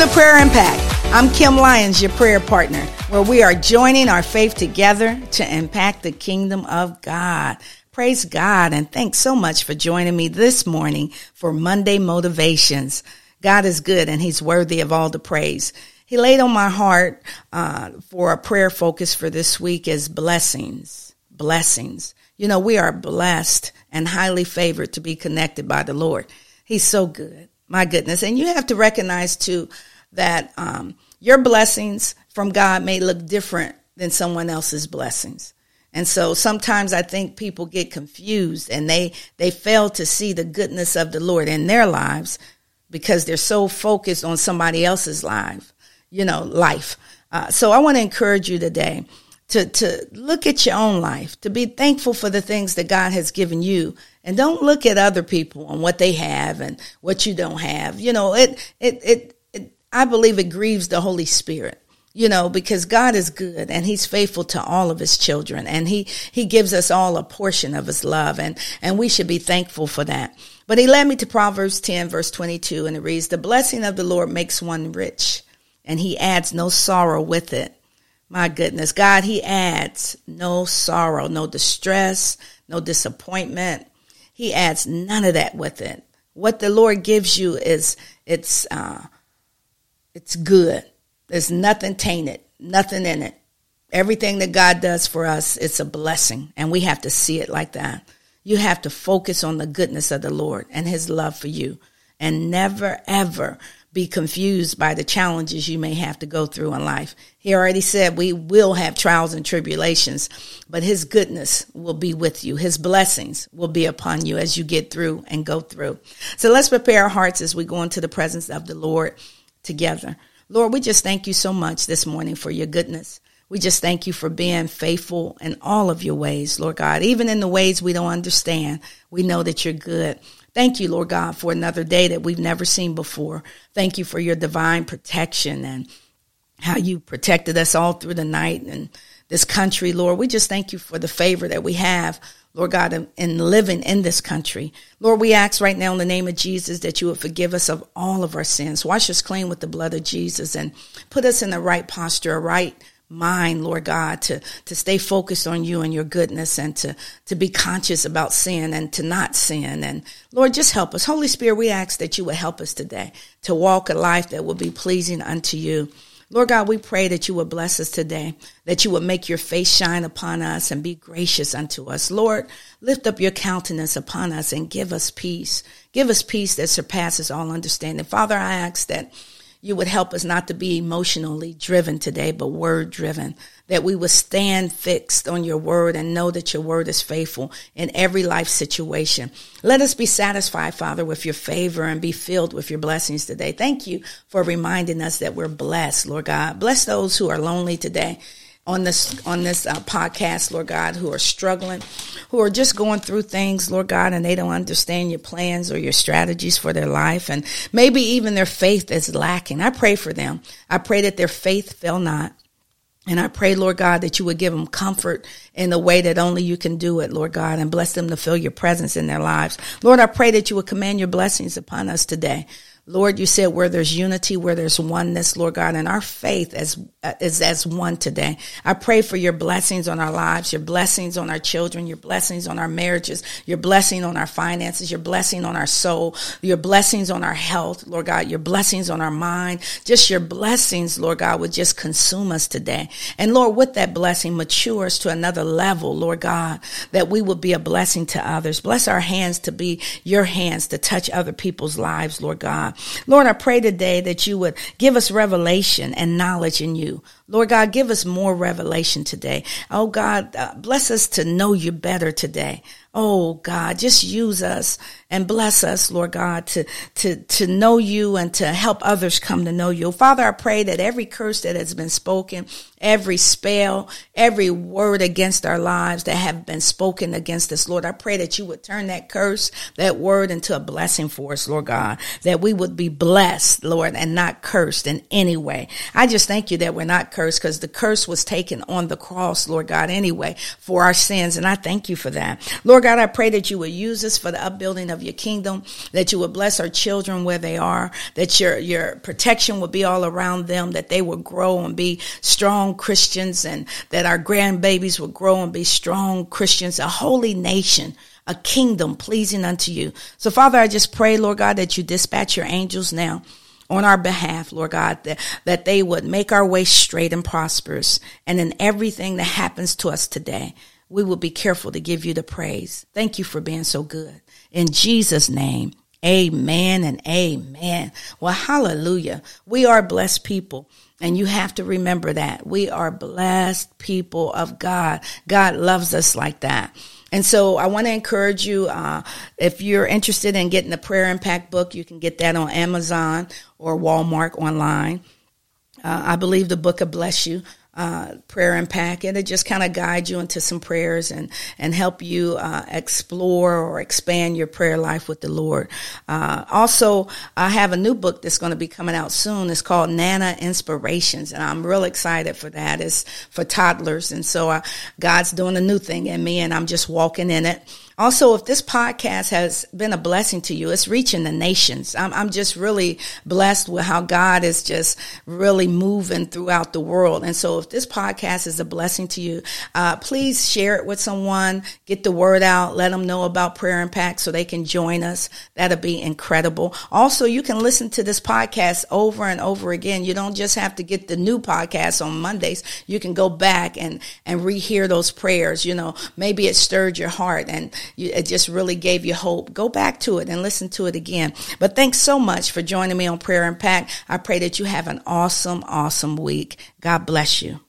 to Prayer Impact. I'm Kim Lyons, your prayer partner, where we are joining our faith together to impact the kingdom of God. Praise God and thanks so much for joining me this morning for Monday Motivations. God is good and He's worthy of all the praise. He laid on my heart uh, for a prayer focus for this week is blessings. Blessings. You know, we are blessed and highly favored to be connected by the Lord. He's so good. My goodness. And you have to recognize too that um, your blessings from God may look different than someone else's blessings. And so sometimes I think people get confused and they, they fail to see the goodness of the Lord in their lives because they're so focused on somebody else's life, you know, life. Uh, so I want to encourage you today to, to look at your own life, to be thankful for the things that God has given you. And don't look at other people and what they have and what you don't have. You know, it, it, it, it I believe it grieves the Holy Spirit you know because god is good and he's faithful to all of his children and he he gives us all a portion of his love and and we should be thankful for that but he led me to proverbs 10 verse 22 and it reads the blessing of the lord makes one rich and he adds no sorrow with it my goodness, God, He adds no sorrow, no distress, no disappointment. He adds none of that with it. What the Lord gives you is it's uh, it's good. There's nothing tainted, nothing in it. Everything that God does for us, it's a blessing, and we have to see it like that. You have to focus on the goodness of the Lord and His love for you, and never ever be confused by the challenges you may have to go through in life. He already said we will have trials and tribulations, but His goodness will be with you. His blessings will be upon you as you get through and go through. So let's prepare our hearts as we go into the presence of the Lord together. Lord, we just thank you so much this morning for your goodness. We just thank you for being faithful in all of your ways, Lord God. Even in the ways we don't understand, we know that you're good. Thank you, Lord God, for another day that we've never seen before. Thank you for your divine protection and how you protected us all through the night and this country, Lord. We just thank you for the favor that we have, Lord God, in living in this country. Lord, we ask right now in the name of Jesus that you would forgive us of all of our sins. Wash us clean with the blood of Jesus and put us in the right posture, a right mind, Lord God, to, to stay focused on you and your goodness and to, to be conscious about sin and to not sin. And Lord, just help us. Holy Spirit, we ask that you would help us today to walk a life that will be pleasing unto you. Lord God, we pray that you would bless us today, that you would make your face shine upon us and be gracious unto us. Lord, lift up your countenance upon us and give us peace. Give us peace that surpasses all understanding. Father, I ask that you would help us not to be emotionally driven today, but word driven. That we would stand fixed on your word and know that your word is faithful in every life situation. Let us be satisfied, Father, with your favor and be filled with your blessings today. Thank you for reminding us that we're blessed, Lord God. Bless those who are lonely today on this on this uh, podcast, Lord God, who are struggling, who are just going through things, Lord God, and they don't understand your plans or your strategies for their life, and maybe even their faith is lacking. I pray for them. I pray that their faith fail not. And I pray, Lord God, that you would give them comfort in the way that only you can do it, Lord God, and bless them to feel your presence in their lives. Lord, I pray that you would command your blessings upon us today. Lord, you said where there's unity, where there's oneness, Lord God, and our faith as is as one today. I pray for your blessings on our lives, your blessings on our children, your blessings on our marriages, your blessing on our finances, your blessing on our soul, your blessings on our health, Lord God, your blessings on our mind, just your blessings, Lord God, would just consume us today. And Lord, with that blessing, mature us to another level, Lord God, that we would be a blessing to others. Bless our hands to be your hands to touch other people's lives, Lord God. Lord, I pray today that you would give us revelation and knowledge in you. Lord God, give us more revelation today. Oh God, uh, bless us to know you better today. Oh God, just use us and bless us, Lord God, to, to, to know you and to help others come to know you. Father, I pray that every curse that has been spoken, every spell, every word against our lives that have been spoken against us, Lord, I pray that you would turn that curse, that word into a blessing for us, Lord God, that we would be blessed, Lord, and not cursed in any way. I just thank you that we're not cursed curse because the curse was taken on the cross, Lord God, anyway, for our sins. And I thank you for that. Lord God, I pray that you would use us for the upbuilding of your kingdom, that you would bless our children where they are, that your, your protection would be all around them, that they would grow and be strong Christians and that our grandbabies would grow and be strong Christians, a holy nation a kingdom pleasing unto you. So Father, I just pray, Lord God, that you dispatch your angels now on our behalf, Lord God, that, that they would make our way straight and prosperous. And in everything that happens to us today, we will be careful to give you the praise. Thank you for being so good. In Jesus' name, amen and amen. Well, hallelujah. We are blessed people. And you have to remember that we are blessed people of God. God loves us like that. And so I want to encourage you, uh, if you're interested in getting the Prayer Impact book, you can get that on Amazon or Walmart online. Uh, I believe the book will bless you uh, prayer impact and it just kind of guide you into some prayers and and help you uh, explore or expand your prayer life with the Lord. Uh, also, I have a new book that's going to be coming out soon. It's called Nana Inspirations, and I'm real excited for that. It's for toddlers, and so uh, God's doing a new thing in me, and I'm just walking in it. Also, if this podcast has been a blessing to you, it's reaching the nations. I'm, I'm just really blessed with how God is just really moving throughout the world. And so if this podcast is a blessing to you, uh, please share it with someone, get the word out, let them know about Prayer Impact so they can join us. That'll be incredible. Also, you can listen to this podcast over and over again. You don't just have to get the new podcast on Mondays. You can go back and, and rehear those prayers. You know, maybe it stirred your heart and you, it just really gave you hope. Go back to it and listen to it again. But thanks so much for joining me on Prayer Impact. I pray that you have an awesome, awesome week. God bless you.